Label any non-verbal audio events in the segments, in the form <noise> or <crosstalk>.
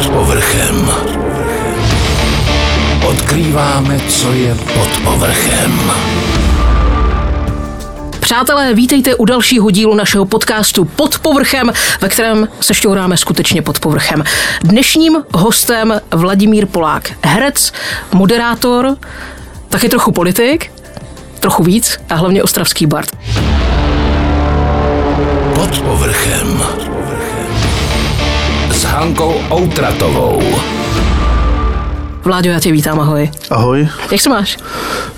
Pod povrchem. Odkrýváme, co je pod povrchem. Přátelé, vítejte u dalšího dílu našeho podcastu Pod povrchem, ve kterém se šťouráme skutečně pod povrchem. Dnešním hostem Vladimír Polák, herec, moderátor, taky trochu politik, trochu víc a hlavně ostravský bard. Pod povrchem. Hankou Outratovou. Vláďo, já tě vítám, ahoj. Ahoj. Jak se máš?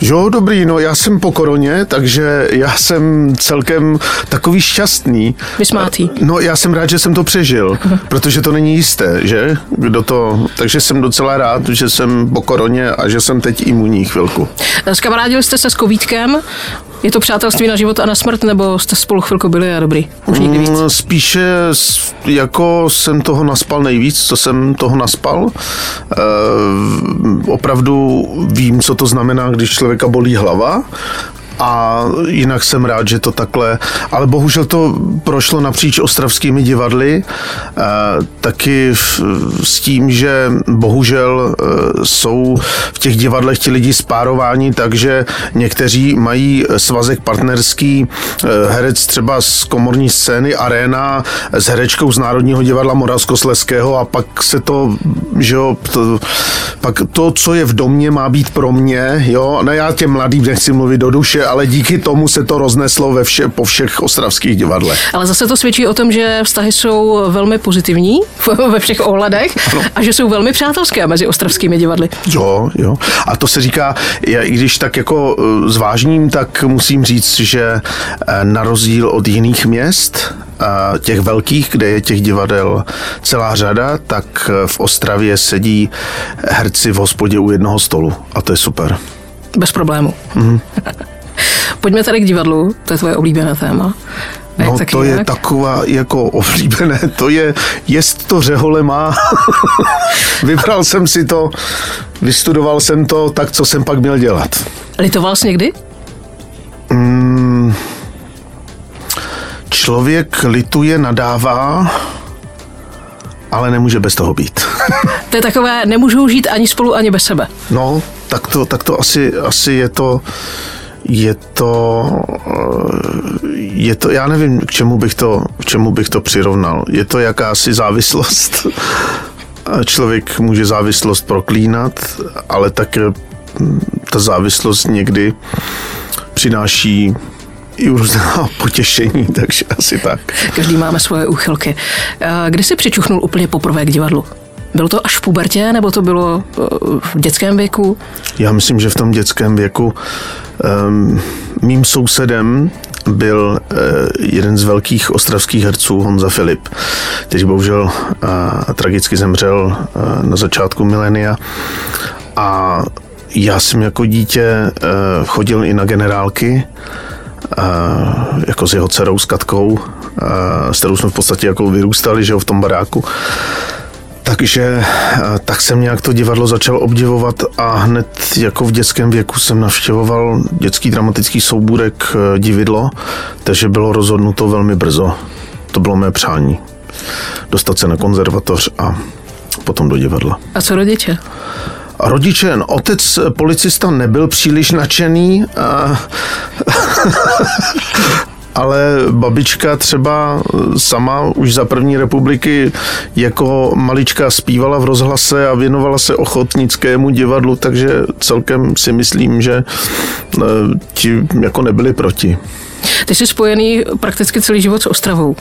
Jo, dobrý, no já jsem po koroně, takže já jsem celkem takový šťastný. Vysmátý. No já jsem rád, že jsem to přežil, <laughs> protože to není jisté, že? Kdo to, takže jsem docela rád, že jsem po koroně a že jsem teď imunní chvilku. Skamarádili jste se s Kovítkem, je to přátelství na život a na smrt, nebo jste spolu chvilku byli a dobrý? Už nikdy víc. Mm, Spíše jako jsem toho naspal nejvíc, co jsem toho naspal. E, opravdu vím, co to znamená, když člověka bolí hlava. A jinak jsem rád, že to takhle, ale bohužel to prošlo napříč ostravskými divadly, e, taky v, s tím, že bohužel e, jsou v těch divadlech ti lidi spárováni, takže někteří mají svazek partnerský, e, herec třeba z komorní scény Arena s herečkou z Národního divadla Moravskosleského a pak se to, že jo, to, pak to, co je v domě, má být pro mě, jo, ne já těm mladým nechci mluvit do duše, ale díky tomu se to rozneslo ve vše, po všech ostravských divadlech. Ale zase to svědčí o tom, že vztahy jsou velmi pozitivní <laughs> ve všech ohledech a že jsou velmi přátelské mezi ostravskými divadly. Jo, jo. A to se říká, já, i když tak jako eh, zvážním, tak musím říct, že eh, na rozdíl od jiných měst, eh, těch velkých, kde je těch divadel celá řada, tak eh, v Ostravě sedí herci v hospodě u jednoho stolu. A to je super. Bez problému. Mhm. <laughs> Pojďme tady k divadlu, to je tvoje oblíbené téma. A jak No to je taková jako oblíbené, to je, jest to řehole má. <laughs> Vybral jsem si to, vystudoval jsem to, tak co jsem pak měl dělat. Litoval jsi někdy? Člověk lituje, nadává, ale nemůže bez toho být. <laughs> To je takové, nemůžou žít ani spolu, ani bez sebe. No, tak to, tak to asi, asi je to, je to, eh, je to, já nevím, k čemu bych to, k čemu bych to přirovnal. Je to jakási závislost. <laughs> Člověk může závislost proklínat, ale také hm, ta závislost někdy přináší i různá <laughs> potěšení, takže asi tak. Každý máme svoje úchylky. Eh, Kdy jsi přičuchnul úplně poprvé k divadlu? Bylo to až v pubertě, nebo to bylo eh, v dětském věku? Já myslím, že v tom dětském věku um, mým sousedem byl uh, jeden z velkých ostravských herců Honza Filip, který bohužel uh, tragicky zemřel uh, na začátku milénia. A já jsem jako dítě chodil i na generálky, jako s jeho dcerou, s Katkou, s kterou jsme v podstatě jako vyrůstali, že jo, v tom baráku. Takže tak jsem nějak to divadlo začal obdivovat a hned jako v dětském věku jsem navštěvoval dětský dramatický soubůrek eh, Dividlo, takže bylo rozhodnuto velmi brzo. To bylo mé přání. Dostat se na konzervatoř a potom do divadla. A co rodiče? Rodiče, otec policista nebyl příliš nadšený, a... <laughs> ale babička třeba sama už za první republiky jako malička zpívala v rozhlase a věnovala se ochotnickému divadlu, takže celkem si myslím, že eh, ti jako nebyli proti. Ty jsi spojený prakticky celý život s Ostravou.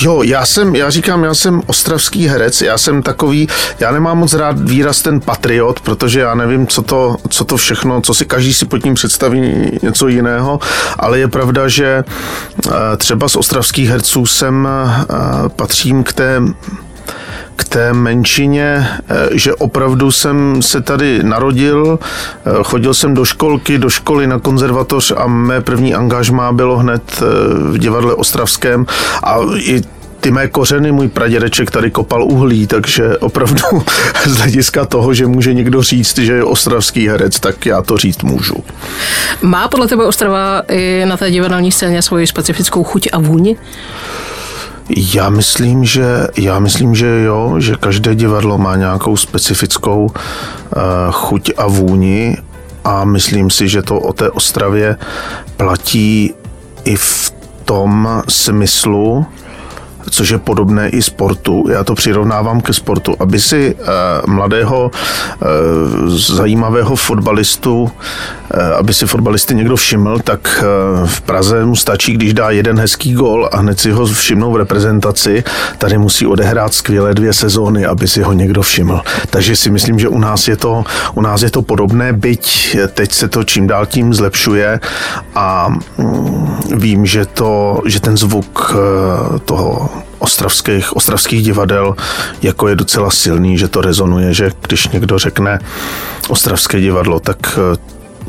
Jo, já jsem, já říkám, já jsem ostravský herec, já jsem takový, já nemám moc rád výraz ten patriot, protože já nevím, co to, co to všechno, co si každý si pod tím představí něco jiného, ale je pravda, že eh, třeba z ostravských herců jsem eh, patřím k té k té menšině, eh, že opravdu jsem se tady narodil, eh, chodil jsem do školky, do školy na konzervatoř a mé první angažmá bylo hned eh, v divadle Ostravském a i ty mé kořeny, můj pradědeček tady kopal uhlí, takže opravdu <laughs> z hlediska toho, že může někdo říct, že je ostravský herec, tak já to říct můžu. Má podle tebe Ostrava i na té divadelní scéně svoji specifickou chuť a vůni? Já myslím, že, já myslím, že jo, že každé divadlo má nějakou specifickou uh, chuť a vůni a myslím si, že to o té Ostravě platí i v tom smyslu, což je podobné i sportu. Já to přirovnávám ke sportu. Aby si uh, mladého, uh, zajímavého fotbalistu, uh, aby si fotbalisty někdo všiml, tak v Praze mu stačí, když dá jeden hezký gol a hned si ho všimnou v reprezentaci. Tady musí odehrát skvělé dvě sezóny, aby si ho někdo všiml. Takže si myslím, že u nás je to, u nás je to podobné, byť teď se to čím dál tím zlepšuje a mm, vím, že, to, že ten zvuk toho ostravských, ostravských divadel jako je docela silný, že to rezonuje, že když někdo řekne ostravské divadlo, tak eh,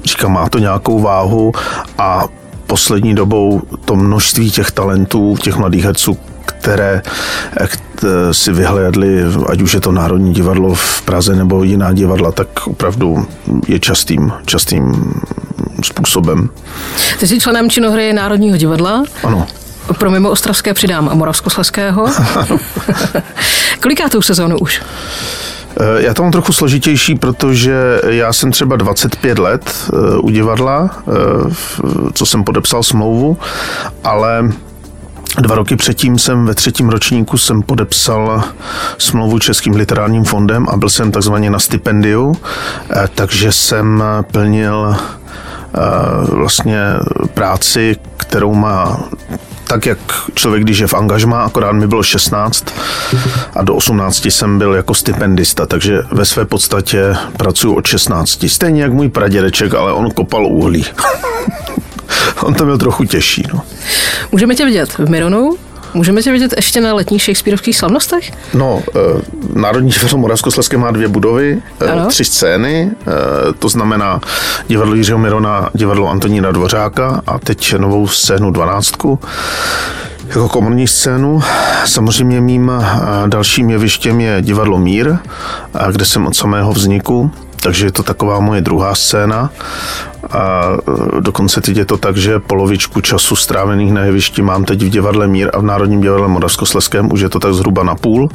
říká, má to nějakou váhu a poslední dobou to množství těch talentů, těch mladých herců, které eh, si vyhlédli, ať už je to Národní divadlo v Praze nebo jiná divadla, tak opravdu je častým, častým způsobem. Ty jsi členem činohry Národního divadla. Ano. Pro mimo Ostravské přidám Moravskosleského. <laughs> Kolikátou sezónu už? Eh, já to mám trochu složitější, protože já jsem třeba 25 let eh, u divadla, eh, co jsem podepsal smlouvu, ale Dva roky předtím jsem ve třetím ročníku jsem podepsal smlouvu Českým literárním fondem a byl jsem takzvaně na stipendiu, takže jsem plnil vlastně práci, kterou má tak, jak člověk, když je v angažmá, akorát mi bylo 16 a do 18 jsem byl jako stipendista, takže ve své podstatě pracuji od 16. Stejně jak můj pradědeček, ale on kopal uhlí. <laughs> on to byl trochu těžší. No. Můžeme tě vidět v Mironu, Můžeme tě vidět ještě na letních Shakespeareovských slavnostech? No, eh, Národní divadlo Moravskoslezské má dvě budovy, ano. tři scény, eh, to znamená divadlo Jiřího Mirona, divadlo Antonína Dvořáka a teď novou scénu dvanáctku jako komorní scénu. Samozřejmě mým dalším jevištěm je divadlo Mír, kde jsem od samého vzniku takže je to taková moje druhá scéna. A e, dokonce teď je to tak, že polovičku času strávených na jevišti mám teď v divadle Mír a v Národním divadle Moravskosleském, už je to tak zhruba na půl.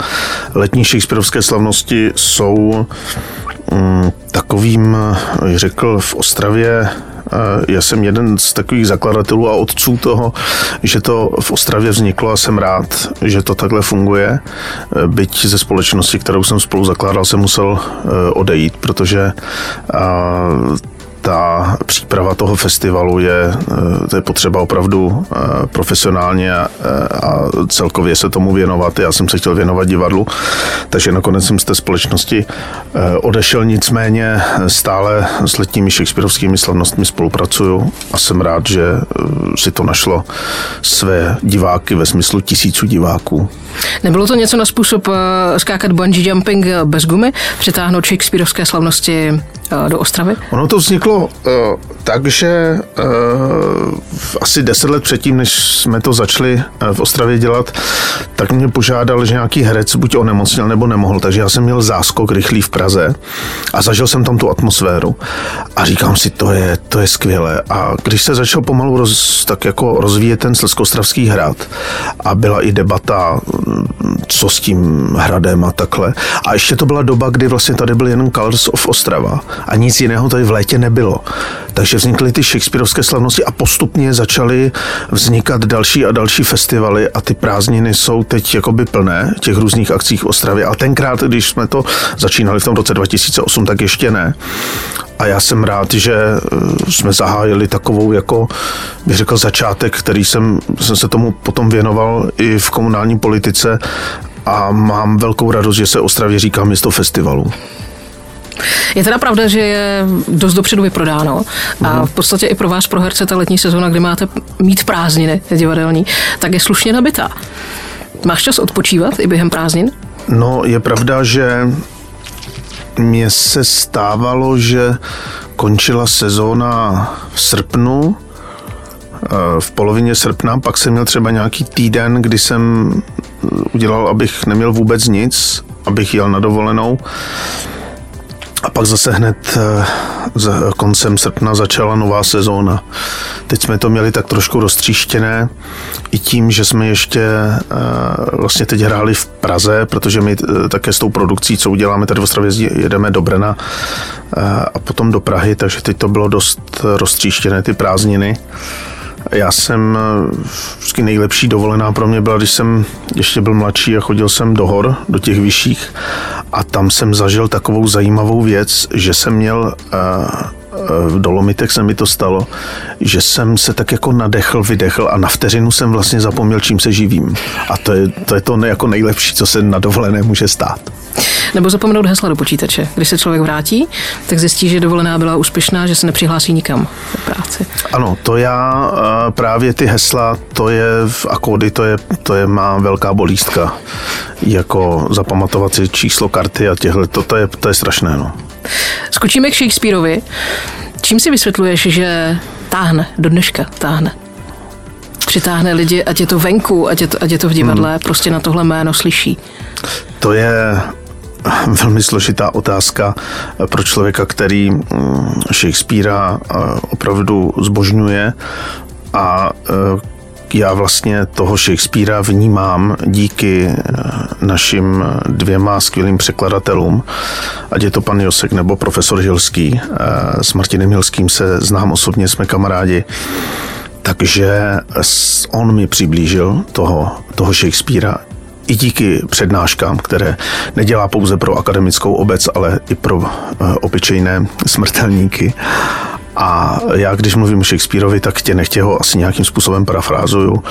Letní Shakespeareovské slavnosti jsou mm, takovým, řekl v Ostravě, já jsem jeden z takových zakladatelů a otců toho, že to v Ostravě vzniklo a jsem rád, že to takhle funguje. Byť ze společnosti, kterou jsem spolu zakládal, jsem musel odejít, protože ta příprava toho festivalu je, eh, to je potřeba opravdu eh, profesionálně a, a celkově se tomu věnovat. Já jsem se chtěl věnovat divadlu, takže nakonec jsem z té společnosti eh, odešel, nicméně stále s letními Shakespeareovskými slavnostmi spolupracuju a jsem rád, že si to našlo své diváky ve smyslu tisíců diváků. Nebylo to něco na způsob skákat bungee jumping bez gumy, přitáhnout Shakespeareovské slavnosti do Ostravy? Ono to vzniklo uh, tak, že uh, asi deset let předtím, než jsme to začali uh, v Ostravě dělat, tak mě požádal, že nějaký herec buď onemocněl nebo nemohl, takže já jsem měl záskok rychlý v Praze a zažil jsem tam tu atmosféru a říkám si, to je, to je skvělé. A když se začal pomalu roz, tak jako rozvíjet ten Slezkoostravský hrad a byla i debata, co s tím hradem a takhle. A ještě to byla doba, kdy vlastně tady byl jenom Colors of Ostrava a nic jiného tady v létě nebylo. Takže vznikly ty Shakespeareovské slavnosti a postupně začaly vznikat další a další festivaly a ty prázdniny jsou teď jakoby plné těch různých akcích v Ostravě. A tenkrát, když jsme to začínali v tom roce 2008, tak ještě ne. A já jsem rád, že eh, jsme zahájili takovou, jako bych řekl, začátek, který jsem, jsem se tomu potom věnoval i v komunální politice a mám velkou radost, že se Ostravě říká město festivalu. Je teda pravda, že je dost dopředu vyprodáno a v podstatě i pro vás, pro herce, ta letní sezóna, kdy máte mít prázdniny divadelní, tak je slušně nabitá. Máš čas odpočívat i během prázdnin? No, je pravda, že mně se stávalo, že končila sezóna v srpnu, eh, v polovině srpna, pak jsem měl třeba nějaký týden, kdy jsem udělal, abych neměl vůbec nic, abych jel na dovolenou. Pak zase hned eh, za koncem srpna začala nová sezóna. Teď jsme to měli tak trošku roztříštěné i tím, že jsme ještě eh, vlastně teď hráli v Praze, protože my eh, také s tou produkcí, co uděláme tady v Ostravě, jedeme do Brna a potom do Prahy, takže teď to bylo dost roztříštěné, ty prázdniny. Já jsem vždycky nejlepší dovolená pro mě byla, když jsem ještě byl mladší a chodil jsem do hor, do těch vyšších a tam jsem zažil takovou zajímavou věc, že jsem měl v Dolomitech se mi to stalo, že jsem se tak jako nadechl, vydechl a na vteřinu jsem vlastně zapomněl, čím se živím. A to je to, je to jako nejlepší, co se na dovolené může stát. Nebo zapomenout hesla do počítače. Když se člověk vrátí, tak zjistí, že dovolená byla úspěšná, že se nepřihlásí nikam do práci. Ano, to já právě ty hesla, to je v akody, to je, to je má velká bolístka. Jako zapamatovat si číslo karty a těhle, to, to, je, to je strašné. No. Skočíme k Shakespeareovi. Čím si vysvětluješ, že táhne, do dneška táhne? Přitáhne lidi, ať je to venku, ať je to, ať je to v divadle, hmm. prostě na tohle jméno slyší. To je <laughs> velmi složitá otázka pro člověka, který mm, Shakespearea eh, opravdu zbožňuje a eh, já vlastně toho Shakespearea vnímám díky eh, našim dvěma skvělým překladatelům, ať je to pan Josek nebo profesor Hilský. S Martinem Hilským se znám osobně, jsme kamarádi. Takže on mi přiblížil toho, toho Shakespearea i díky přednáškám, které nedělá pouze pro akademickou obec, ale i pro uh, obyčejné smrtelníky. A já, když mluvím o Shakespeareovi, tak tě nechtě ho asi nějakým způsobem parafrázuju.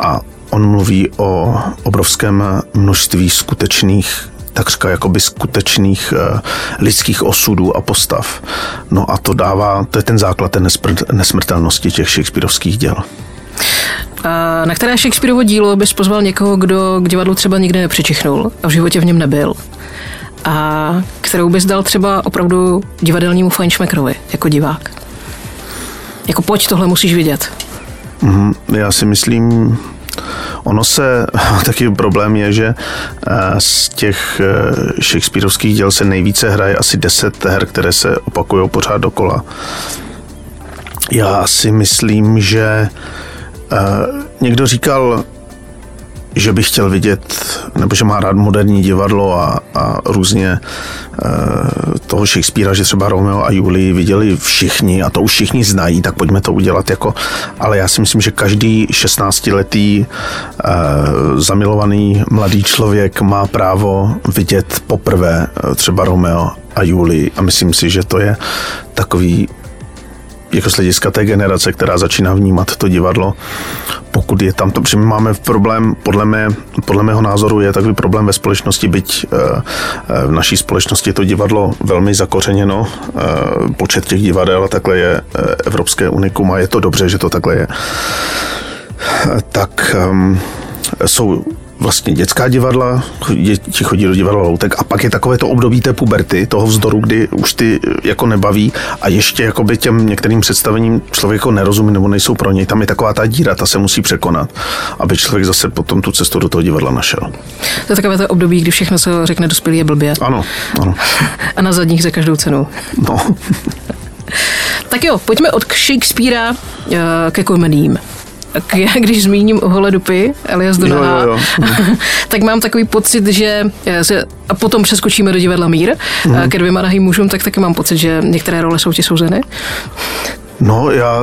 A on mluví o obrovském množství skutečných takřka jakoby skutečných uh, lidských osudů a postav. No a to dává, to je ten základ té nesmrtelnosti těch Shakespeareovských děl. Na které Shakespeareovo dílo bys pozval někoho, kdo k divadlu třeba nikdy nepřičichnul a v životě v něm nebyl? A kterou bys dal třeba opravdu divadelnímu fajnšmekrovi jako divák? Jako pojď, tohle musíš vidět. Mm, já si myslím, Ono se, <laughs> taky problém je, že eh, z těch eh, Shakespeareovských děl se nejvíce hraje asi deset her, které se opakují pořád dokola. Já si myslím, že někdo říkal, že by chtěl vidět, nebo že má rád moderní divadlo a, a různě uh, toho Shakespearea, že třeba Romeo a Julie viděli všichni a to už všichni znají, tak pojďme to udělat jako, ale já si myslím, že každý 16-letý uh, zamilovaný mladý člověk má právo vidět poprvé třeba Romeo a Julie a myslím si, že to je takový jako z hlediska té generace, která začíná vnímat to divadlo, pokud je tam to, protože my máme problém, podle, mé, podle mého názoru je takový problém ve společnosti, byť eh, eh, v naší společnosti je to divadlo velmi zakořeněno, eh, počet těch divadel a takhle je Evropské unikum a je to dobře, že to takhle je. Tak um, jsou vlastně dětská divadla, děti chodí do divadla loutek a pak je takové to období té puberty, toho vzdoru, kdy už ty jako nebaví a ještě jako by těm některým představením člověk jako nerozumí nebo nejsou pro něj. Tam je taková ta díra, ta se musí překonat, aby člověk zase potom tu cestu do toho divadla našel. To je takové to období, kdy všechno se řekne dospělý je blbě. Ano, ano. A na zadních za každou cenu. No. tak jo, pojďme od Shakespearea eh, ke komedím když zmíním Holedupy, alias Donaha, jo, jo, jo. <laughs> tak mám takový pocit, že se, a potom přeskočíme do divadla Mír, mm. ke dvěma nahým mužům, tak taky mám pocit, že některé role jsou ti souzeny. No, já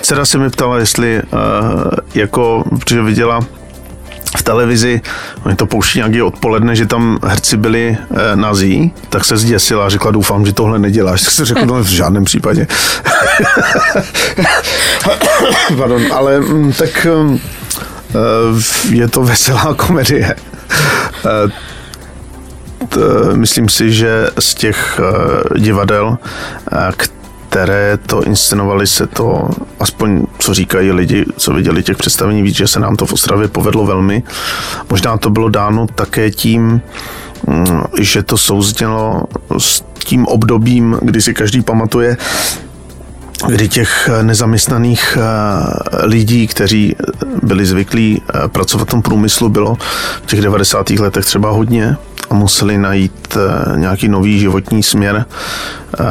dcera se mi ptala, jestli uh, jako, protože viděla v televizi, oni to pouští nějaký odpoledne, že tam herci byli e, nazí, tak se zděsila a řekla, doufám, že tohle neděláš. Tak se řekl, no v žádném případě. <laughs> Pardon, ale mm, tak e, je to veselá komedie. E, t, myslím si, že z těch divadel, které to inscenovali, se to, aspoň co říkají lidi, co viděli těch představení víc, že se nám to v Ostravě povedlo velmi. Možná to bylo dáno také tím, mm, že to souznělo s tím obdobím, kdy si každý pamatuje, kdy těch nezaměstnaných eh, lidí, kteří byli zvyklí eh, pracovat v tom průmyslu, bylo v těch 90. letech třeba hodně a museli najít eh, nějaký nový životní směr eh,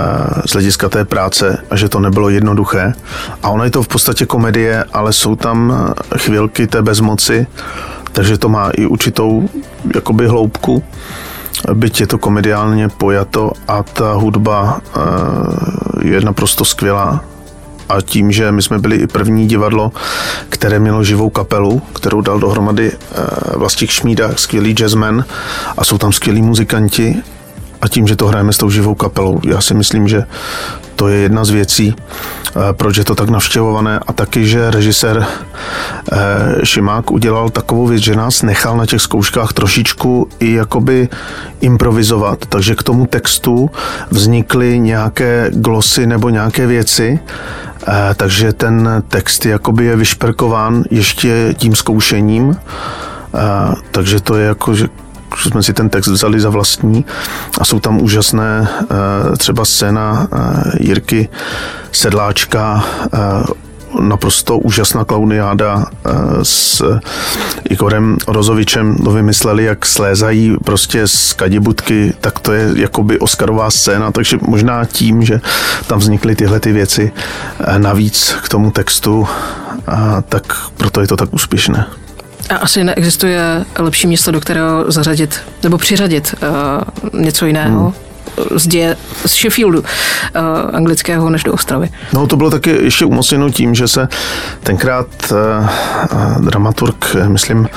z hlediska té práce a že to nebylo jednoduché. A ono je to v podstatě komedie, ale jsou tam chvilky té bezmoci, takže to má i určitou jakoby hloubku byť je to komediálně pojato a ta hudba je naprosto skvělá. A tím, že my jsme byli i první divadlo, které mělo živou kapelu, kterou dal dohromady eh, Vlastík Šmída, skvělý jazzman a jsou tam skvělí muzikanti a tím, že to hrajeme s tou živou kapelou. Já si myslím, že to je jedna z věcí, eh, proč je to tak navštěvované a taky, že režisér eh, Šimák udělal takovou věc, že nás nechal na těch zkouškách trošičku i jakoby improvizovat, takže k tomu textu vznikly nějaké glosy nebo nějaké věci, eh, takže ten text jakoby je vyšperkován ještě tím zkoušením, takže to je jako, že že jsme si ten text vzali za vlastní a jsou tam úžasné eh, třeba scéna eh, Jirky Sedláčka eh, naprosto úžasná klauniáda s Igorem Rozovičem to vymysleli, jak slézají prostě z kadibutky, tak to je jakoby Oscarová scéna, takže možná tím, že tam vznikly tyhle ty věci navíc k tomu textu, tak proto je to tak úspěšné. A asi neexistuje lepší místo, do kterého zařadit nebo přiřadit uh, něco jiného. Hmm z, děje, z Sheffieldu uh, anglického než do Ostravy. No to bylo taky ještě umocněno tím, že se tenkrát uh, dramaturg, myslím,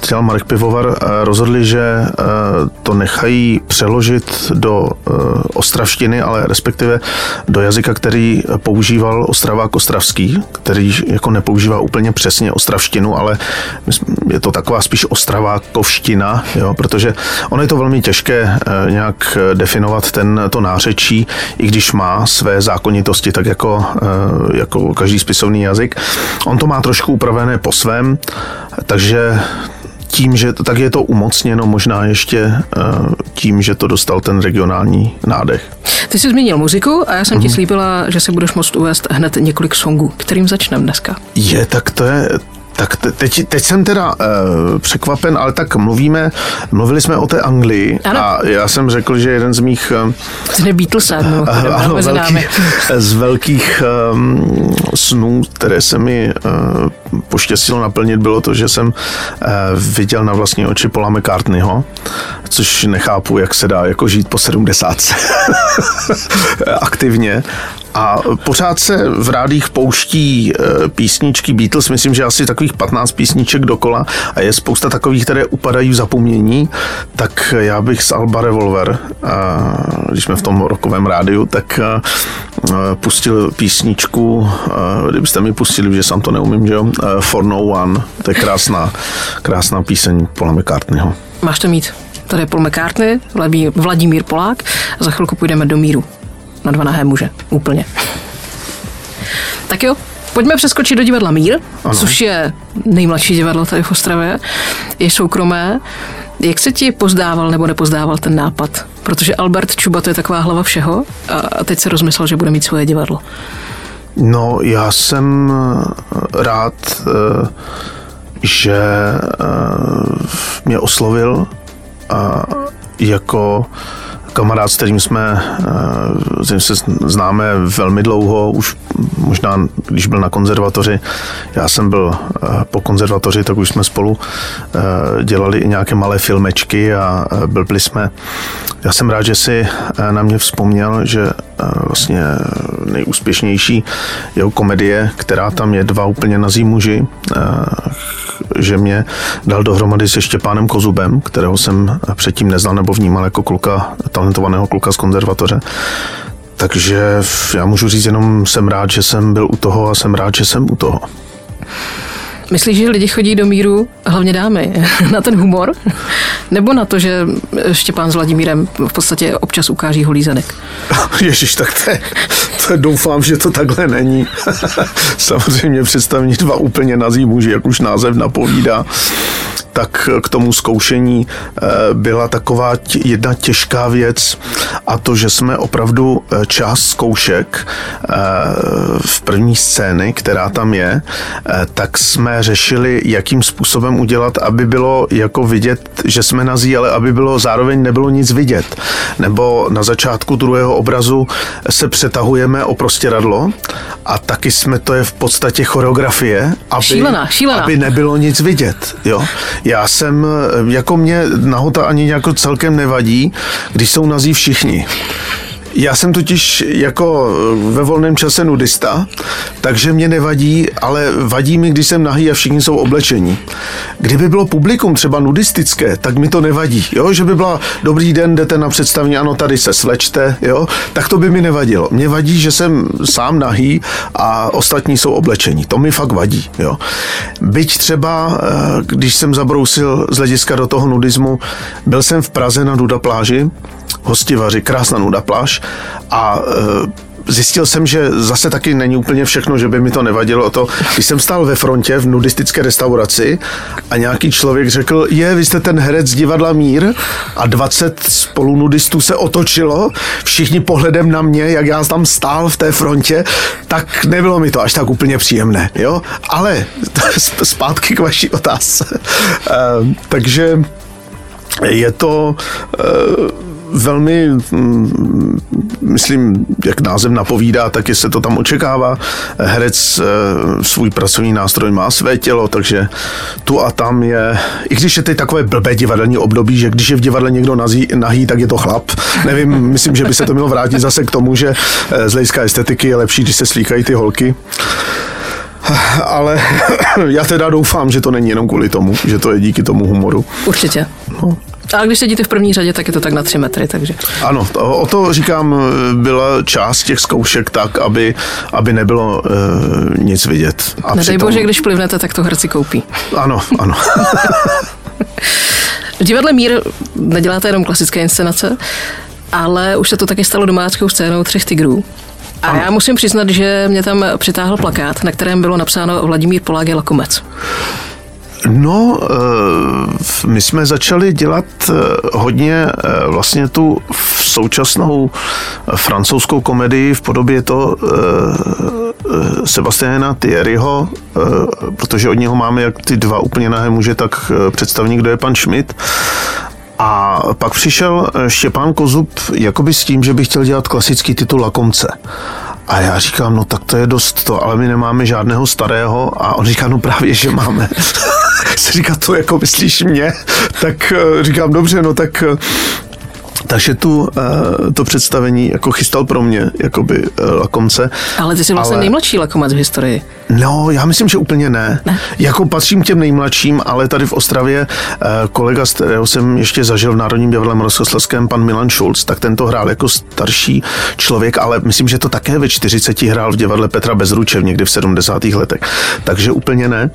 třeba Marek Pivovar eh, rozhodli, že eh, to nechají přeložit do eh, ostravštiny, ale respektive do jazyka, který používal Ostravák Ostravský, který jako nepoužívá úplně přesně ostravštinu, ale je to taková spíš ostravákovština, jo, protože ono je to velmi těžké nějak definovat ten, to nářečí, i když má své zákonitosti, tak jako, jako každý spisovný jazyk. On to má trošku upravené po svém, takže tím, že tak je to umocněno možná ještě eh, tím, že to dostal ten regionální nádech. Ty jsi zmínil muziku a já jsem mm-hmm. ti mhm. slíbila, že si budeš moct uvést hned několik songů. Kterým začneme dneska? Je, tak to je, tak teď, teď jsem teda uh, překvapen, ale tak mluvíme, mluvili jsme o té Anglii ano. a já jsem řekl, že jeden z mých... Uh, z Beatlesem, uh, <laughs> ano, velký, <laughs> z velkých um, snů, které se mi uh, poštěstilo naplnit, bylo to, že jsem uh, viděl na vlastní oči Paula McCartneyho, což nechápu, jak se dá jako žít po 70 <laughs> aktivně a pořád se v rádích pouští e, písničky Beatles, myslím, že asi takových 15 písniček dokola a je spousta takových, které upadají v zapomnění, tak já bych z Alba Revolver, když jsme v tom rokovém rádiu, tak e, pustil písničku, kdybyste mi pustili, že sám to neumím, že jo, For No One, to je krásná, krásná píseň Paula McCartneyho. Máš to mít. Tady je Paul McCartney, Vladimír Polák za chvilku půjdeme do míru na dva nahé muže. Úplně. Tak jo, pojďme přeskočit do divadla Mír, ano. což je nejmladší divadlo tady v Ostravě. Je soukromé. Jak se ti pozdával nebo nepozdával ten nápad? Protože Albert Čuba to je taková hlava všeho a teď se rozmyslel, že bude mít svoje divadlo. No, já jsem eh, rád, eh, že eh, mě oslovil jako kamarád, s kterým jsme, eh, s se známe velmi dlouho, už možná, když byl na konzervatoři, já jsem byl eh, po konzervatoři, tak už jsme spolu eh, dělali i nějaké malé filmečky a byli jsme, já jsem rád, že si na mě vzpomněl, že vlastně nejúspěšnější jeho komedie, která tam je dva úplně nazí muži, že mě dal dohromady se Štěpánem Kozubem, kterého jsem předtím neznal nebo vnímal jako kluka, talentovaného kluka z konzervatoře. Takže já můžu říct jenom, jsem rád, že jsem byl u toho a jsem rád, že jsem u toho. Myslíš, že lidi chodí do míru, hlavně dámy, <laughs> na ten humor? Nebo na to, že Štěpán s Vladimírem v podstatě občas ukáží holý zadek? <laughs> Ježíš, tak to, je, to doufám, že to takhle není. <laughs> Samozřejmě představní dva úplně nazí muži, jak už název napovídá tak k tomu zkoušení eh, byla taková jedna těžká věc a to, že jsme opravdu eh, část zkoušek v první scény, která tam je, tak jsme řešili, jakým způsobem udělat, aby bylo jako vidět, že jsme nazí, ale aby bylo zároveň nebylo nic vidět. Nebo na začátku druhého obrazu se přetahujeme o prostěradlo a taky jsme, to je v podstatě choreografie, aby, šílená, šílená. aby nebylo nic vidět. Jo? Já jsem, jako mě nahota ani jako celkem nevadí, když jsou nazí všichni. Já jsem totiž jako eh, ve volném čase nudista, takže mě nevadí, ale vadí mi, když jsem nahý a všichni jsou oblečení. Kdyby bylo publikum třeba nudistické, tak mi to nevadí, jo? že by byla dobrý den, jdete na představení, ano, tady se slečte, jo? tak to by mi nevadilo. Mě vadí, že jsem sám nahý a ostatní jsou oblečení. To mi fakt vadí. Jo? Byť třeba, eh, když jsem zabrousil z hlediska do toho nudismu, byl jsem v Praze na Duda pláži, hostivaři, krásná nuda pláž a e, zjistil jsem, že zase taky není úplně všechno, že by mi to nevadilo. To, když jsem stál ve frontě v nudistické restauraci a nějaký člověk řekl, je, vy jste ten herec z divadla Mír a 20 spolunudistů se otočilo, všichni pohledem na mě, jak já tam stál v té frontě, tak nebylo mi to až tak úplně příjemné. Jo? Ale <laughs> zpátky k vaší otázce. E, takže je to e, velmi, mm, myslím, jak název napovídá, tak se to tam očekává. Herec eh, svůj pracovní nástroj má své tělo, takže tu a tam je, i když je teď takové blbé divadelní období, že když je v divadle někdo nazí, nahý, tak je to chlap. Nevím, myslím, že by se to mělo vrátit zase k tomu, že eh, z hlediska estetiky je lepší, když se slíkají ty holky. Ale <clears throat> já teda doufám, že to není jenom kvůli tomu, že to je díky tomu humoru. Určitě. No. A když sedíte v první řadě, tak je to tak na tři metry, takže. Ano, o to říkám, byla část těch zkoušek tak, aby, aby nebylo uh, nic vidět. A Nedej přitom... bože, když plivnete, tak to herci koupí. Ano, ano. v divadle Mír neděláte jenom klasické inscenace, ale už se to taky stalo domáckou scénou Třech tigrů. A ano. já musím přiznat, že mě tam přitáhl plakát, na kterém bylo napsáno Vladimír Polák je lakomec. No, eh, my jsme začali dělat eh, hodně eh, vlastně tu současnou francouzskou komedii v podobě to Sebastiana Thierryho, protože od něho máme jak ty dva úplně nahé muže, tak představní, kdo je pan Schmidt. A pak přišel Štěpán Kozub jakoby s tím, že by chtěl dělat klasický titul Lakomce. A já říkám, no tak to je dost to, ale my nemáme žádného starého. A on říká, no právě, že máme. <laughs> <laughs> říká, to jako myslíš mě? Tak eh, říkám, dobře, no tak eh, takže tu, eh, to představení jako chystal pro mě, jakoby lakomce. Ale ty jsi vlastně ale... nejmladší lakomec v historii. No, já myslím, že úplně ne. ne. Jako patřím k těm nejmladším, ale tady v Ostravě kolega, z kterého jsem ještě zažil v Národním divadle Moravskoslezském, pan Milan Schulz, tak ten to hrál jako starší člověk, ale myslím, že to také ve 40 hrál v divadle Petra Bezručev někdy v 70. letech. Takže úplně ne.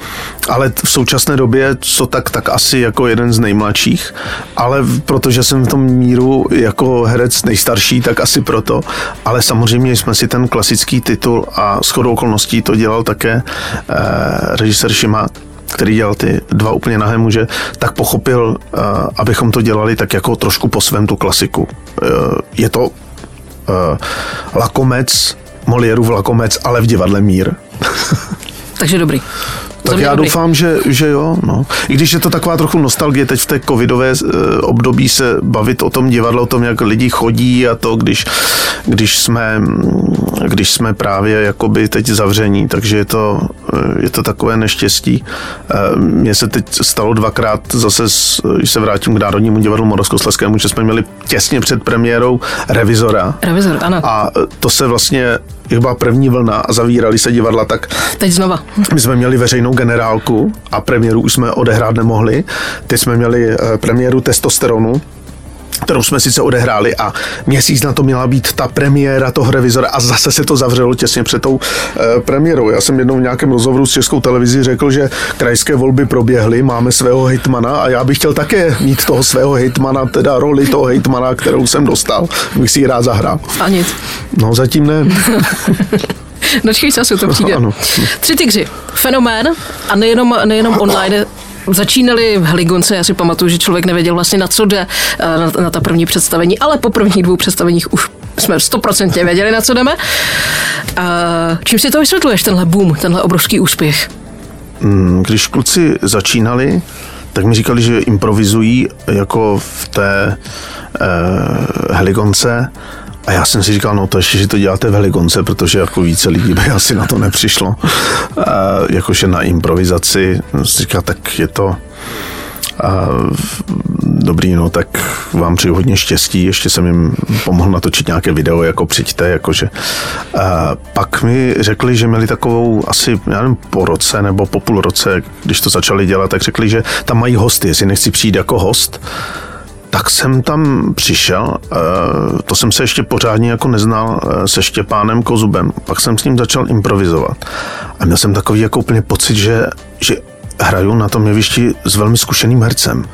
Ale v současné době, co tak, tak asi jako jeden z nejmladších, ale protože jsem v tom míru jako herec nejstarší, tak asi proto. Ale samozřejmě jsme si ten klasický titul a shodou okolností to dělal tak také eh, režisér Šima, který dělal ty dva úplně nahé muže, tak pochopil, eh, abychom to dělali tak jako trošku po svém tu klasiku. Eh, je to lakomec, Moliérův lakomec, ale v divadle Mír. <laughs> Takže dobrý. Tak já dobrý. doufám, že, že jo. No. I když je to taková trochu nostalgie teď v té covidové uh, období se bavit o tom divadle, o tom, jak lidi chodí a to, když, když, jsme, když jsme právě jakoby teď zavření, takže je to, je to takové neštěstí. Uh, mně se teď stalo dvakrát zase, když se vrátím k Národnímu divadlu Moravskoslezskému, že jsme měli těsně před premiérou Revizora. Revizor, ano. A to se vlastně byla první vlna a zavírali se divadla, tak... Teď znova. My jsme měli veřejnou generálku a premiéru už jsme odehrát nemohli. Teď jsme měli eh, premiéru testosteronu, kterou jsme sice odehráli a měsíc na to měla být ta premiéra toho revizora a zase se to zavřelo těsně před tou e, premiérou. Já jsem jednou v nějakém rozhovoru s Českou televizí řekl, že krajské volby proběhly, máme svého hejtmana a já bych chtěl také mít toho svého hejtmana, teda roli toho hejtmana, kterou jsem dostal, bych si ji rád zahrál. A nic. No zatím ne. <laughs> Dočkej času, to <laughs> přijde. Ano. Tři tygři. Fenomén a nejenom, nejenom online, začínali v Heligonce, já si pamatuju, že člověk nevěděl vlastně na co jde eh, na, na ta první představení, ale po prvních dvou představeních už jsme stoprocentně věděli, na co jdeme. A čím si to vysvětluješ, tenhle boom, tenhle obrovský úspěch? Mm, Když kluci začínali, tak mi říkali, že improvizují jako v té eh, heligonce a já jsem si říkal, no to ještě, že to děláte v heligonce, protože jako více lidí by <laughs> asi na to nepřišlo. Eh, jakože na improvizaci, říkal, tak je to a dobrý, no tak vám přeju hodně štěstí, ještě jsem jim pomohl natočit nějaké video, jako přijďte, jakože. A pak mi řekli, že měli takovou asi, já nevím, po roce nebo po půl roce, když to začali dělat, tak řekli, že tam mají hosty, jestli nechci přijít jako host, tak jsem tam přišel, eh, to jsem se ještě pořádně jako neznal eh, se Štěpánem Kozubem, pak jsem s ním začal improvizovat a měl jsem takový jako úplně pocit, že, že hraju na tom jevišti s velmi zkušeným hercem.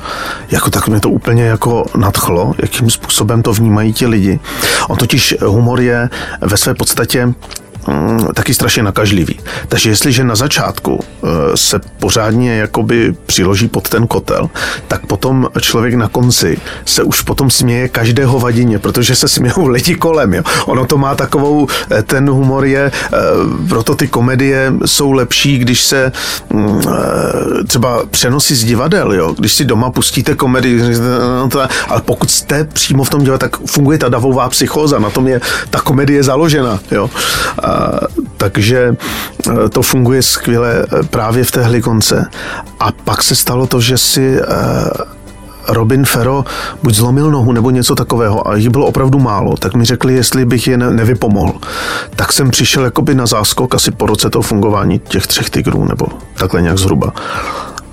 Jako tak mě to úplně jako nadchlo, jakým způsobem to vnímají ti lidi. On totiž humor je ve své podstatě taky strašně nakažlivý. Takže jestliže na začátku eh, se pořádně jakoby přiloží pod ten kotel, tak potom člověk na konci se už potom směje každé hovadině, protože se smějou <laughs> lidi kolem. Jo. Ono to má takovou, eh, ten humor je, eh, proto ty komedie jsou lepší, když se mm, třeba přenosy z divadel, jo. když si doma pustíte komedii, no ale pokud jste přímo v tom divadle, tak funguje ta davová psychóza, na tom je ta komedie založena. Jo. A, takže eh, to funguje skvěle eh, právě v té hlikonce. A pak se stalo to, že si eh, Robin Ferro buď zlomil nohu nebo něco takového a jich bylo opravdu málo, tak mi řekli, jestli bych je ne- nevypomohl. Tak jsem přišel jakoby na záskok asi po roce toho fungování těch třech tigrů, nebo takhle nějak zhruba.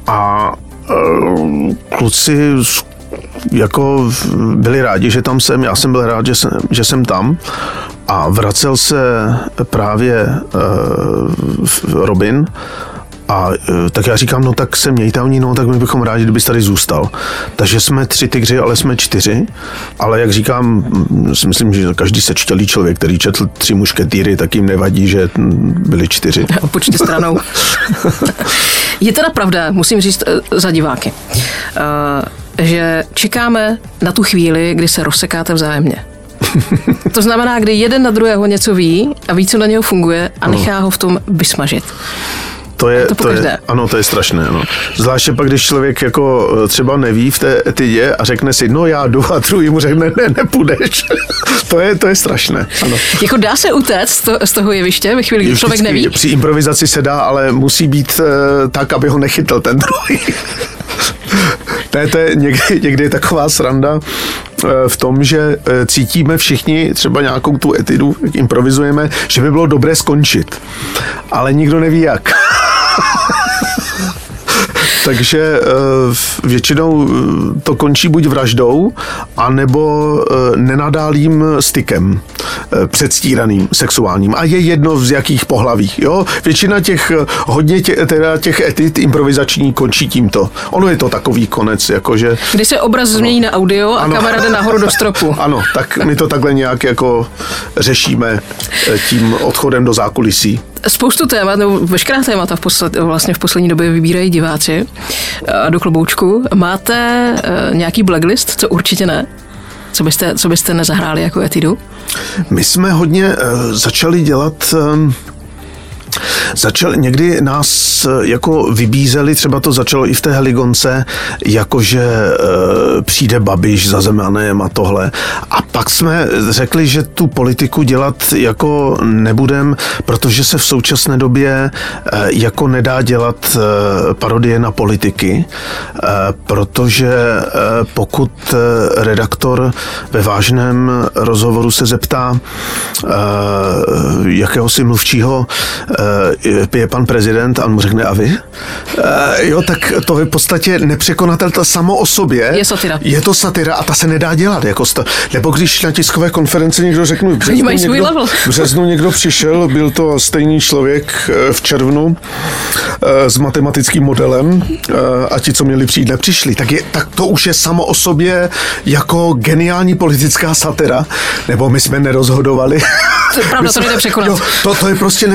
A eh, kluci jako byli rádi, že tam jsem, já jsem byl rád, že jsem, že jsem tam a vracel se právě uh, Robin a eh, tak já říkám, no tak se mějte oni, no tak my bychom rádi, kdybys tady zůstal. Takže jsme tři tygři, ale jsme čtyři. Ale jak říkám, mm, si myslím, že každý sečtělý člověk, který četl tři mušketýry, tak jim nevadí, že mm, byli čtyři. <laughs> Počty stranou. <laughs> Je teda pravda, musím říct eh, za diváky, eh, že čekáme na tu chvíli, kdy se rozsekáte vzájemně. <laughs> To znamená, kdy jeden na druhého něco ví a ví, co na něho funguje a nechá ho v tom vysmažit. To je, to to je, ano, to je strašné. No. Zvláště pak, když člověk jako eh, třeba neví v té etidě a řekne si, no já jdu a druhý mu řekne, ne, nepůjdeš. <laughs> to, je, to je strašné. Ano. Jako dá se utéct to, z toho jeviště ve chvíli, kdy člověk neví? Při improvizaci se dá, ale musí být eh, tak, aby ho nechytl ten <laughs> druhý. Ne, to je někdy, někdy je taková sranda eh, v tom, že cítíme všichni třeba nějakou tu etidu, jak improvizujeme, že by bylo dobré skončit. Ale nikdo neví jak. <laughs> <laughs> Takže eh, většinou eh, to končí buď vraždou, anebo eh, nenadálým stykem předstíraným, sexuálním. A je jedno z jakých pohlaví. Jo? Většina těch hodně tě, teda těch etit improvizační končí tímto. Ono je to takový konec, jakože Kdy se obraz změní na audio a Ano. kamera jde nahoru do stropu. <laughs> ano, tak my to takhle nějak jako řešíme tím odchodem do zákulisí. Spoustu témat, nebo veškerá témata v, posled, vlastně v poslední době vybírají diváci eh, do kloboučku. Máte eh, nějaký blacklist, co určitě ne? Co byste, co byste nezahráli jako etidu? My jsme hodně uh, začali dělat um, Začal, někdy nás eh, jako vybízeli, třeba to začalo i v té heligonce, jakože e, přijde Babiš za Zemanem a tohle. A pak jsme řekli, že tu politiku dělat jako nebudem, protože se v současné době e, jako nedá dělat e, parodie na politiky, e, protože e, pokud redaktor ve vážném rozhovoru se zeptá e, jakéhosi mluvčího, e, je pan prezident a on mu řekne a vy? E, jo, tak to je v podstatě nepřekonatelné samo o sobě. Je satira. Je to satira a ta se nedá dělat. Jako sta- nebo když na tiskové konferenci někdo řekne, v březnu, mají svůj někdo, level. v březnu někdo přišel, byl to stejný člověk eh, v červnu eh, s matematickým modelem eh, a ti, co měli přijít, nepřišli. Tak, je, tak to už je samo o sobě jako geniální politická satira. Nebo my jsme nerozhodovali. To je pravda, <laughs> to nejde překonat. Jo, to, to je prostě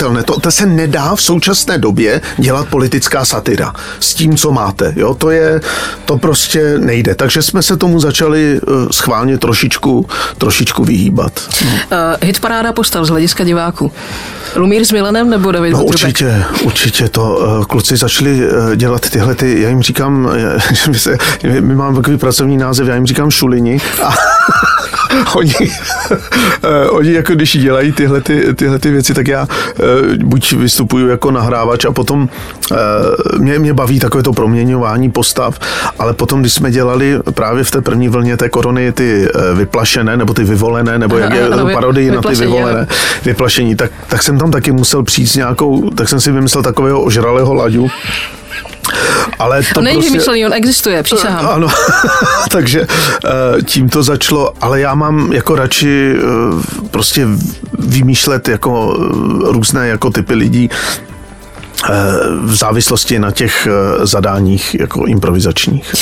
nepřekonatelné. To, to se nedá v současné době dělat politická satira s tím, co máte. Jo, to je, to prostě nejde. Takže jsme se tomu začali uh, schválně trošičku, trošičku vyhýbat. No. Uh, hit paráda postav z hlediska diváků. Lumír s Milanem nebo David No určitě, určitě to. uh, Kluci začali dělat tyhle ty, já jim říkám, <laughs> že my, se, my máme takový pracovní název, já jim říkám šulini a <laughs> oni, <laughs> eh, oni jako když dělají tyhle, ty, tyhle ty věci, tak já eh, buď vystupuju jako nahrávač a potom eh, mě, mě baví takové to proměňování postav, ale potom, když jsme dělali právě v té první vlně té korony ty eh, vyplašené, nebo ty vyvolené, nebo jak je Ano, parodii na ty vyvolené, vyplašení, tak, tak jsem tam taky musel přijít s nějakou, tak jsem si vymyslel takového ožralého laďu, ale to není prostě... vymyšlený, on existuje, přísahám. Ano, <laughs> takže eh, tím to začalo, ale já mám jako radši eh, prostě vymýšlet jako eh, různé jako typy lidí v závislosti na těch zadáních jako improvizačních.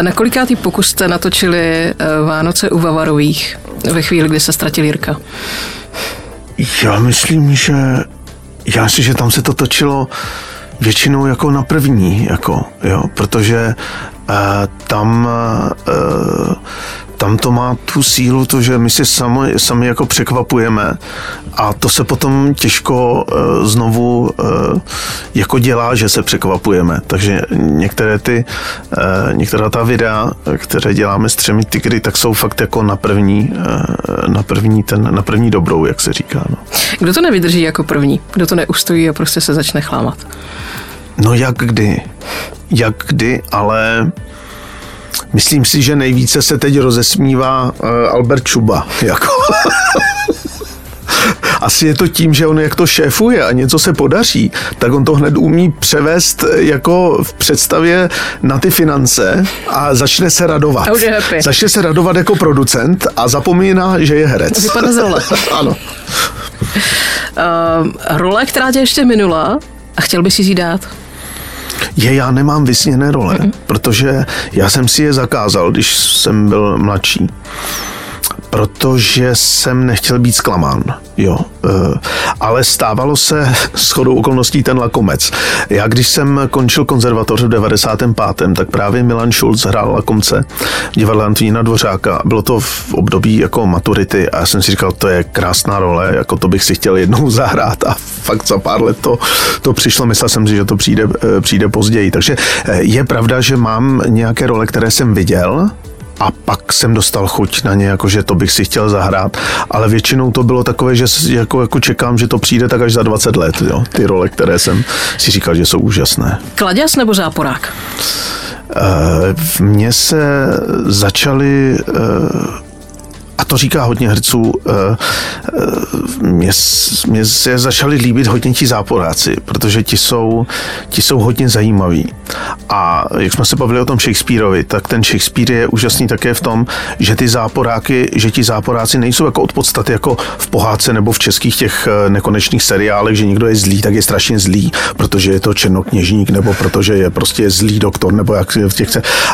Na kolikátý pokus jste natočili Vánoce u Vavarových ve chvíli, kdy se ztratil Jirka? Já myslím, že já myslím, že tam se to točilo většinou jako na první, jako, jo, protože uh, tam uh, tam to má tu sílu, to, že my si sami, sami jako překvapujeme a to se potom těžko uh, znovu uh, jako dělá, že se překvapujeme. Takže některé ty, uh, některá ta videa, které děláme s třemi tygry, tak jsou fakt jako na první, uh, na první, ten, na první dobrou, jak se říká. No. Kdo to nevydrží jako první? Kdo to neustojí a prostě se začne chlámat? No jak kdy? Jak kdy, ale myslím si, že nejvíce se teď rozesmívá uh, Albert Čuba. Jako. <laughs> Asi je to tím, že on jak to šéfuje a něco se podaří, tak on to hned umí převést jako v představě na ty finance a začne se radovat. A už je happy. Začne se radovat jako producent a zapomíná, že je herec. Vypadne z role. <laughs> ano. Uh, role, která tě ještě minula a chtěl bys si ji dát? Je, já nemám vysněné role, mm-hmm. protože já jsem si je zakázal, když jsem byl mladší. Protože jsem nechtěl být zklamán, jo. E, ale stávalo se s chodou okolností ten lakomec. Já když jsem končil konzervatoř v 95. tak právě Milan Schulz hrál lakomce v divadle Antonína Dvořáka. Bylo to v období jako maturity a já jsem si říkal, to je krásná role, jako to bych si chtěl jednou <laughs> zahrát a fakt za pár let to, to přišlo. Myslel jsem si, že to přijde, e, přijde později. Takže e, je pravda, že mám nějaké role, které jsem viděl, a pak jsem dostal chuť na ně, jako že to bych si chtěl zahrát, ale většinou to bylo takové, že jako, jako čekám, že to přijde tak až za 20 let, jo, ty role, které jsem si říkal, že jsou úžasné. Kladěs nebo záporák? Eh, V mně se začaly eh, a to říká hodně herců, eh, eh, mě, mě se začali líbit hodně ti záporáci, protože ti jsou, ti jsou hodně zajímaví. A jak jsme se bavili o tom Shakespeareovi, tak ten Shakespeare je úžasný také v tom, že ty záporáky, že ti záporáci nejsou jako od podstaty jako v pohádce nebo v českých těch eh, nekonečných seriálech, že někdo je zlý, tak je strašně zlý, protože je to černokněžník nebo protože je prostě zlý doktor nebo jak v těch.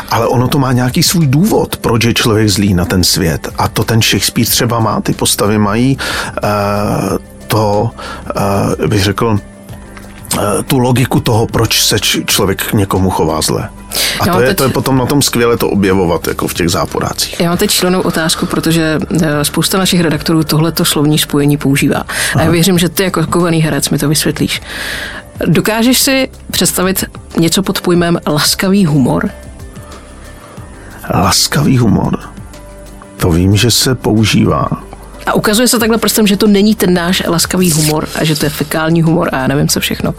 Ale ono to má nějaký svůj důvod, proč je člověk zlý na ten svět. A to ten Shakespeare třeba má, ty postavy mají uh, to, uh, bych řekl, eh, tu logiku toho, proč se člověk k někomu chová zle. A to, je, teď- to je potom na tom skvěle to objevovat, jako v těch záporácích. Já mám teď šílenou otázku, protože eh, spousta našich redaktorů tohleto slovní spojení používá. A já věřím, že ty jako kovaný herec mi to vysvětlíš. Dokážeš si představit něco pod pojmem laskavý humor? Laskavý humor. To vím, že se používá. A ukazuje se takhle prstem, že to není ten náš laskavý humor a že to je fekální humor a já nevím co všechno.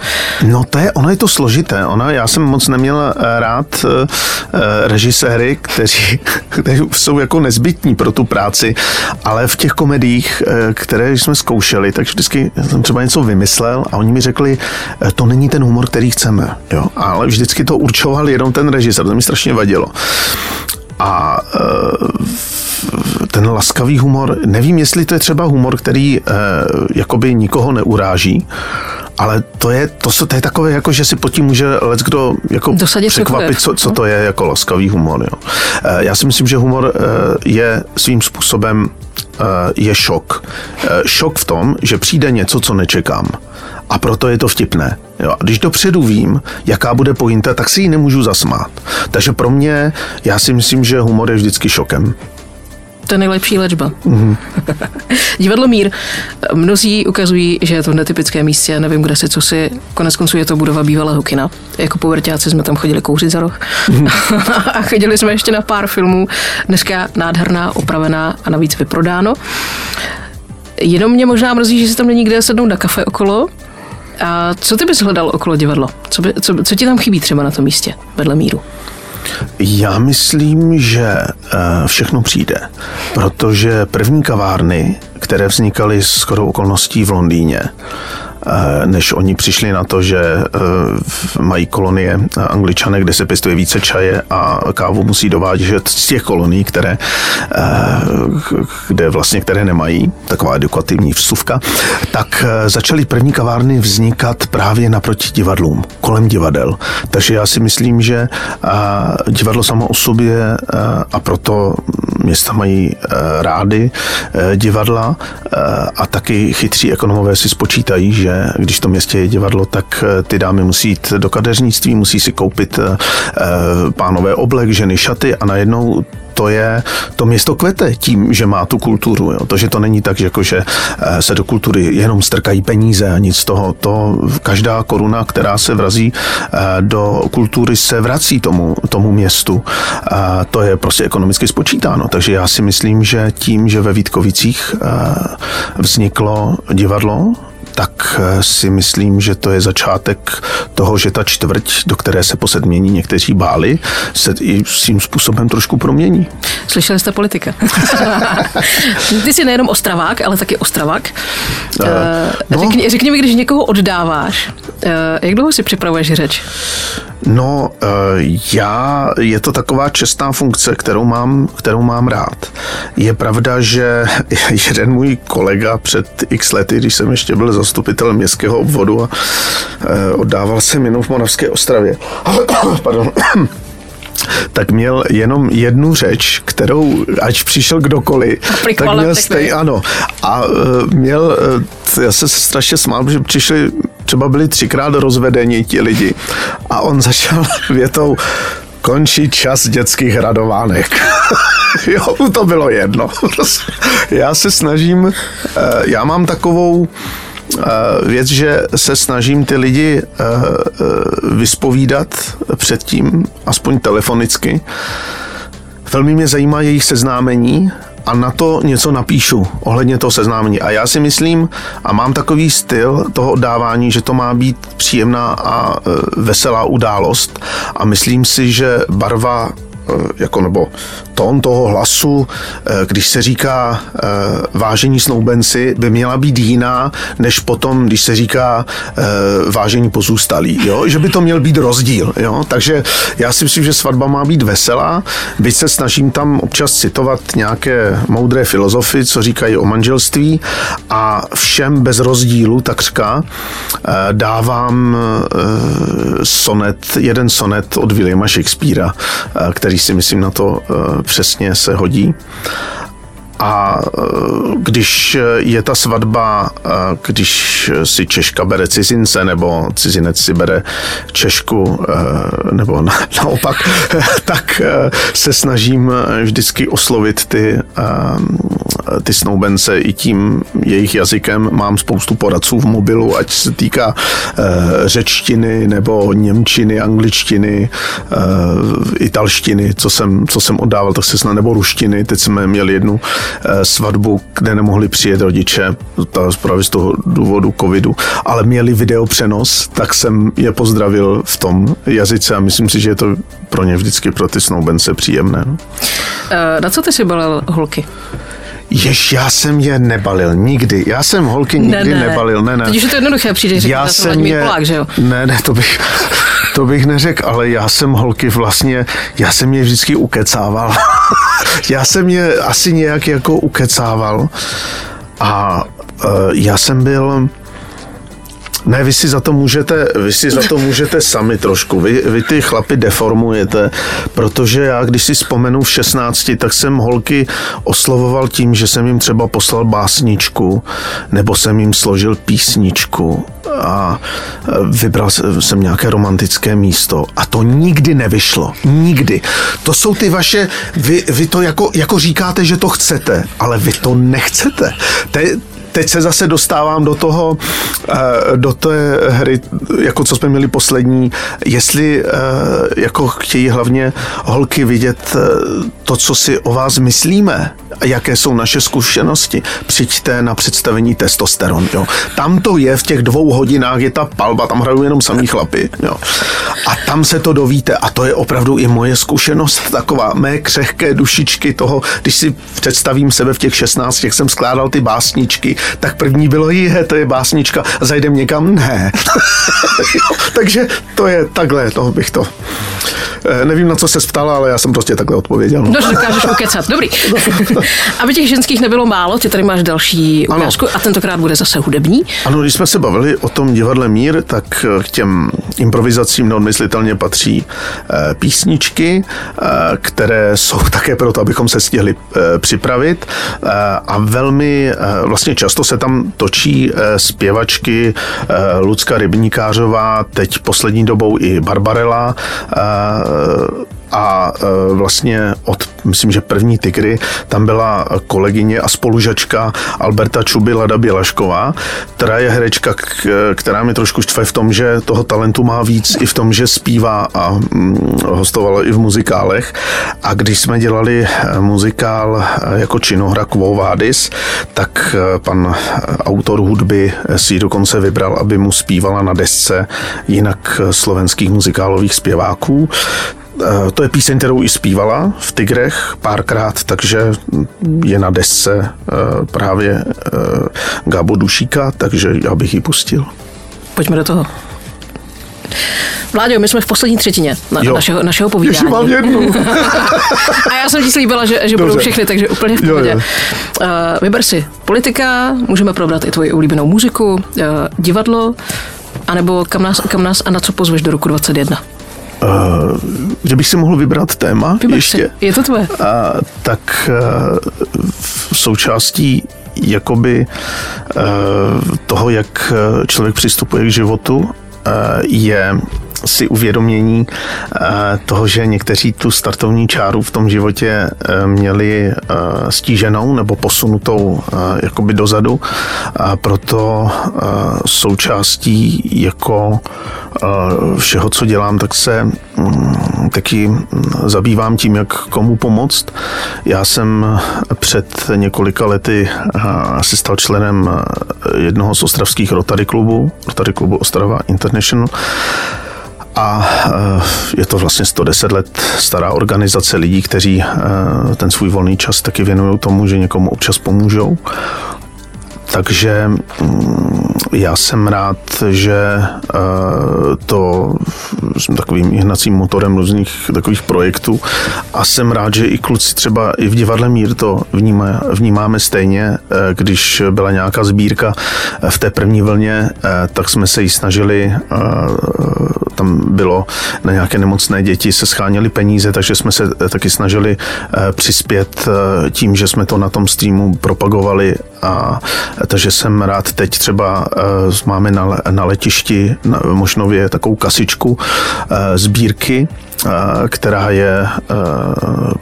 No to je, ono je to složité. Ono, já jsem moc neměl eh, rád eh, eh, režiséry, kteří, <laughs> kteří jsou jako nezbytní pro tu práci, ale v těch komediích, které jsme zkoušeli, tak vždycky jsem třeba něco vymyslel a oni mi řekli, to není ten humor, který chceme. Jo? Ale vždycky to určoval jenom ten režisér, to mi strašně vadilo. A eh, ten laskavý humor, nevím, jestli to je třeba humor, který eh, jakoby nikoho neuráží, ale to je, to, to je takové, jako, že si pod tím může let kdo jako Dosadit překvapit, co, co to je jako laskavý humor. Jo. Eh, Já si myslím, že humor je svým způsobem je šok. Šok v tom, že přijde něco, co nečekám. A proto je to vtipné. Jo. A když dopředu vím, jaká bude pointa, tak si ji nemůžu zasmát. Takže pro mě, já si myslím, že humor je vždycky šokem. To je nejlepší léčba. Mhm. <laughs> Divadlo Mír. Mnozí ukazují, že je to v netypickém místě, nevím, kde si, co si. Konec konců je to budova bývalého kina. Jako povrťáci jsme tam chodili kouřit za roh. Mhm. <laughs> a chodili jsme ještě na pár filmů. Dneska nádherná, opravená a navíc vyprodáno. Jenom mě možná mrzí, že si tam není kde sednout na kafe okolo. A co ty bys hledal okolo divadla? Co, by, co, co ti tam chybí třeba na tom místě, vedle míru? Já myslím, že eh, všechno přijde, protože první kavárny, které vznikaly s shodou okolností v Londýně, než oni přišli na to, že eh, mají kolonie angličané, kde se pěstuje více čaje a kávu musí dovádět z těch kolonií, které, eh, kde vlastně, které nemají, taková edukativní vsuvka, tak eh, začaly první kavárny vznikat právě naproti divadlům, kolem divadel. Takže já si myslím, že eh, divadlo samo o sobě eh, a proto města mají eh, rády eh, divadla eh, a taky chytří ekonomové si spočítají, že když to městě je divadlo, tak eh, ty dámy musí jít do kadeřnictví, musí si koupit eh, eh, pánové oblek, ženy šaty a najednou to je, to město kvete tím, že má tu kulturu. Jo. To, že to není tak, že, jako, že se do kultury jenom strkají peníze a nic z toho. To každá koruna, která se vrazí do kultury, se vrací tomu, tomu městu. A to je prostě ekonomicky spočítáno. Takže já si myslím, že tím, že ve Vítkovicích vzniklo divadlo, tak eh, si myslím, že to je začátek toho, že ta čtvrť, do které se po sedmění někteří báli, se i svým způsobem trošku promění. Slyšeli jste politika. <laughs> Ty jsi nejenom ostravák, ale taky ostravák. Eh, no. Řekni, řekni mi, když někoho oddáváš, eh, jak dlouho si připravuješ řeč? No, eh, já, je to taková čestná funkce, kterou mám, kterou mám rád. Je pravda, že <laughs> jeden můj kolega před x lety, když jsem ještě byl zastupitelem městského obvodu a eh, oddával jsem jenom v Moravské Ostravě. <coughs> Pardon tak měl jenom jednu řeč, kterou, ať přišel kdokoliv, tak měl na stej, všechny. ano. A uh, měl, uh, já se strašně smál, protože přišli, třeba byli třikrát rozvedení ti lidi a on začal <laughs> větou končí čas dětských radovánek. <laughs> jo, to bylo jedno. <laughs> Já se snažím, uh, já mám takovou věc, že se snažím ty lidi eh, eh, vyspovídat předtím, aspoň telefonicky. Velmi mě zajímá jejich seznámení a na to něco napíšu ohledně toho seznámení. A já si myslím, a mám takový styl toho oddávání, že to má být příjemná a e, veselá událost a myslím si, že barva jako nebo tón toho hlasu, e, když se říká e, vážení snoubenci, by měla být jiná, než potom, když se říká vážení pozůstalí, jo? že by to měl být rozdíl. Jo? Takže já si myslím, že svatba má být veselá, byť se snažím tam občas citovat nějaké moudré filozofy, co říkají o manželství a všem bez rozdílu takřka eh, dávám eh, sonet, jeden sonet od Williama Shakespearea, eh, který si myslím na to eh, přesně se hodí. A eh, když je ta svatba, eh, když si Češka bere cizince, nebo cizinec si bere Češku, eh, nebo na, naopak, <laughs> tak se snažím vždycky oslovit ty, ty snoubence i tím jejich jazykem. Mám spoustu poradců v mobilu, ať se týká řečtiny, nebo němčiny, angličtiny, italštiny, co jsem, co jsem oddával, tak se snad, nebo ruštiny. Teď jsme měli jednu svatbu, kde nemohli přijet rodiče, ta právě z toho důvodu covidu, ale měli videopřenos, tak jsem je pozdravil v tom jazyce a myslím si, že je to pro ně vždycky pro ty snoubence příjemné. no. Eh, Na co ty si balil holky? Jež, já jsem je nebalil nikdy. Já jsem holky nikdy nebalil, ne, ne. Teď už je to jednoduché, přijde, řekl, já jsem je, Polák, že jo? Ne, ne, to bych, to bych neřekl, ale já jsem holky vlastně, já jsem je vždycky ukecával. <laughs> já jsem je asi nějak jako ukecával a uh, já jsem byl Ne, vy si za to můžete, vy si za to můžete sami trošku. Vy, vy ty chlapy deformujete, protože já, když si vzpomenu v 16, tak jsem holky oslovoval tím, že jsem jim třeba poslal básničku, nebo jsem jim složil písničku a vybral jsem nějaké romantické místo a to nikdy nevyšlo. Nikdy. To jsou ty vaše, vy, vy to jako, jako říkáte, že to chcete, ale vy to nechcete. To je, teď se zase dostávám do toho, eh, do té hry, jako co jsme měli poslední, jestli eh, jako chtějí hlavně holky vidět eh, to, co si o vás myslíme, jaké jsou naše zkušenosti, přijďte na představení testosteron. Jo. Tam to je, v těch dvou hodinách je ta palba, tam hrajou jenom samý chlapy. Jo. A tam se to dovíte a to je opravdu i moje zkušenost, taková mé křehké dušičky toho, když si představím sebe v těch 16, jak jsem skládal ty básničky, tak první bylo, je, to je básnička, zajdem někam, ne. <laughs> Takže to je takhle, toho bych to. Eh, nevím, na co se ptala, ale já jsem prostě takhle odpověděl. No, že dokážeš ukecat. Dobrý. <laughs> Aby těch ženských nebylo málo, ty tady máš další ukázku a tentokrát bude zase hudební. Ano, když jsme se bavili o tom divadle Mír, tak k těm improvizacím neodmyslitelně patří eh, písničky, eh, které jsou <laughs> také proto, abychom se stihli připravit a velmi vlastně často se tam točí zpěvačky Lucka Rybníkářová, teď poslední dobou i Barbarela, a e, vlastně od, myslím, že první tygry, tam byla kolegyně a spolužačka Alberta Čuby Lada Bělašková, která je herečka, která mi trošku štve v tom, že toho talentu má víc i v tom, že zpívá a mm, hostovala i v muzikálech. A když jsme dělali e, muzikál e, jako činohra Quo Vadis, tak pan autor hudby si ji dokonce vybral, aby mu zpívala na desce jinak slovenských muzikálových zpěváků. Eh, to je píseň, kterou i zpívala v Tigrech párkrát, takže je na desce eh, právě eh, Gábo Dušíka, takže já bych ji pustil. Pojďme do toho. Vláďo, my jsme v poslední třetině na, našeho, našeho povídání. Ještě mám jednu. <laughs> a já jsem ti slíbila, že, že budou všechny, takže úplně v pohodě. Jo, jo. Uh, vyber si politika, můžeme probrat i tvoji oblíbenou muziku, uh, divadlo, anebo kam nás, kam nás a na co pozveš do roku 21. Uh, že bych si mohl vybrat téma Vyber ještě. Si. Je to tvoje. Uh, tak uh, v součástí jakoby uh, toho, jak člověk přistupuje k životu, uh, je si uvědomění toho, že někteří tu startovní čáru v tom životě měli stíženou nebo posunutou jakoby dozadu. A proto součástí jako všeho, co dělám, tak se mm, taky zabývám tím, jak komu pomoct. Já jsem před několika lety se stal členem jednoho z ostravských Rotary klubů, Rotary klubu Ostrava International, a je to vlastně 110 let stará organizace lidí, kteří ten svůj volný čas taky věnují tomu, že někomu občas pomůžou. Takže mm, já jsem rád, že eh, to jsem takovým hnacím motorem různých takových projektů a jsem rád, že i kluci třeba i v divadle Mír to vnímá, vnímáme stejně. Eh, když byla nějaká sbírka eh, v té první vlně, tak jsme se ji snažili tam bylo na nějaké nemocné děti se scháněly peníze, takže jsme se taky snažili přispět tím, že jsme to na tom streamu propagovali a takže jsem rád teď třeba máme na, na letišti na Mošnově takovou kasičku sbírky, která je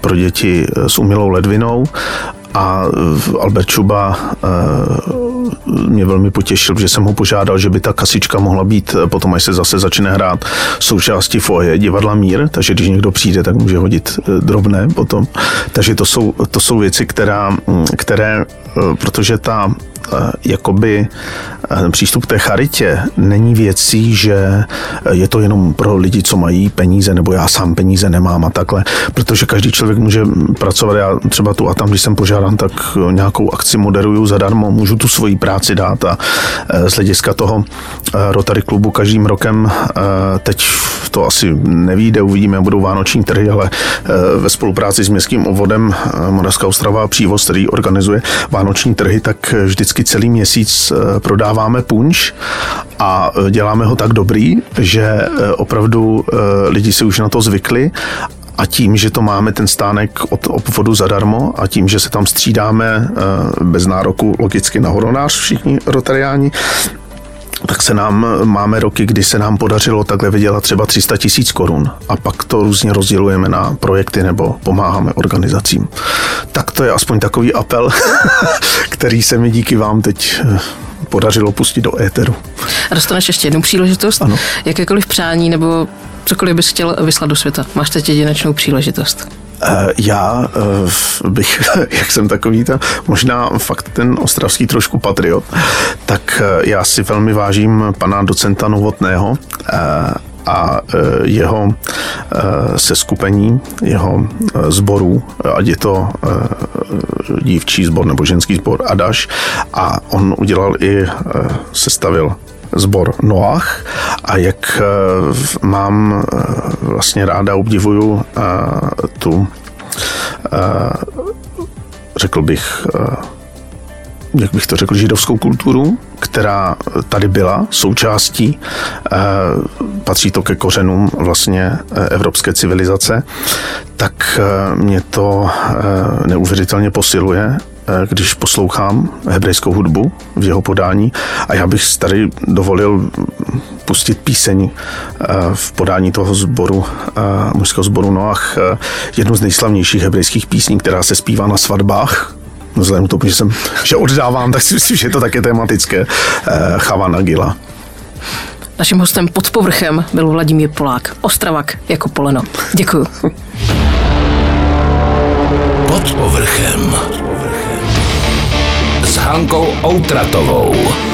pro děti s umělou ledvinou a Albert Čuba mě velmi potěšil, že jsem ho požádal, že by ta kasička mohla být potom, až se zase začne hrát součástí foje divadla Mír, takže když někdo přijde, tak může hodit drobné potom. Takže to jsou, to jsou věci, která, které, protože ta jakoby ten přístup k té charitě není věcí, že je to jenom pro lidi, co mají peníze, nebo já sám peníze nemám a takhle, protože každý člověk může pracovat. Já třeba tu a tam, když jsem požádán, tak nějakou akci moderuju zadarmo, můžu tu svoji práci dát a e, z hlediska toho e, Rotary klubu každým rokem, e, teď to asi nevíde, uvidíme, budou vánoční trhy, ale ve spolupráci s městským obvodem Moravská Ostrava a Přívoz, který organizuje vánoční trhy, tak vždycky celý měsíc prodává dáváme punč a e, děláme ho tak dobrý, že e, opravdu e, lidi si už na to zvykli. A tím, že to máme ten stánek od obvodu zadarmo a tím, že se tam střídáme bez nároku logicky na horonář všichni rotariáni, tak se nám, máme roky, kdy se nám podařilo takhle vydělat třeba 300 tisíc korun a pak to různě rozdělujeme na projekty nebo pomáháme organizacím. Tak to je aspoň takový apel, <laughs> který se mi díky vám teď eh, podařilo pustit do éteru. A dostaneš ještě jednu příležitost? Ano. Jakékoliv přání nebo cokoliv bys chtěl vyslat do světa. Máš teď jedinečnou příležitost. Eh, já eh, bych, <laughs> jak jsem takový, ta, možná fakt ten ostravský trošku patriot, tak eh, já si velmi vážím pana docenta Novotného a jeho seskupení, jeho sborů, ať je to dívčí sbor nebo ženský sbor Adaš a on udělal i, sestavil sbor Noach a jak eh, mám eh, vlastně ráda obdivuju eh, tu řekl bych jak bych to řekl, židovskou kulturu, která tady byla součástí, patří to ke kořenům vlastně evropské civilizace, tak mě to neuvěřitelně posiluje když poslouchám hebrejskou hudbu v jeho podání a já bych tady dovolil pustit píseň eh, v podání toho sboru, eh, mužského sboru Noach, jednu z nejslavnějších hebrejských písní, která se zpívá na svatbách, vzhledem k tomu, že, jsem, že oddávám, tak si myslím, že je to také tematické. Chavana Gila. Naším hostem pod povrchem byl Vladimír Polák, Ostravak jako poleno. Děkuju. Pod povrchem. Hankou Outratovou.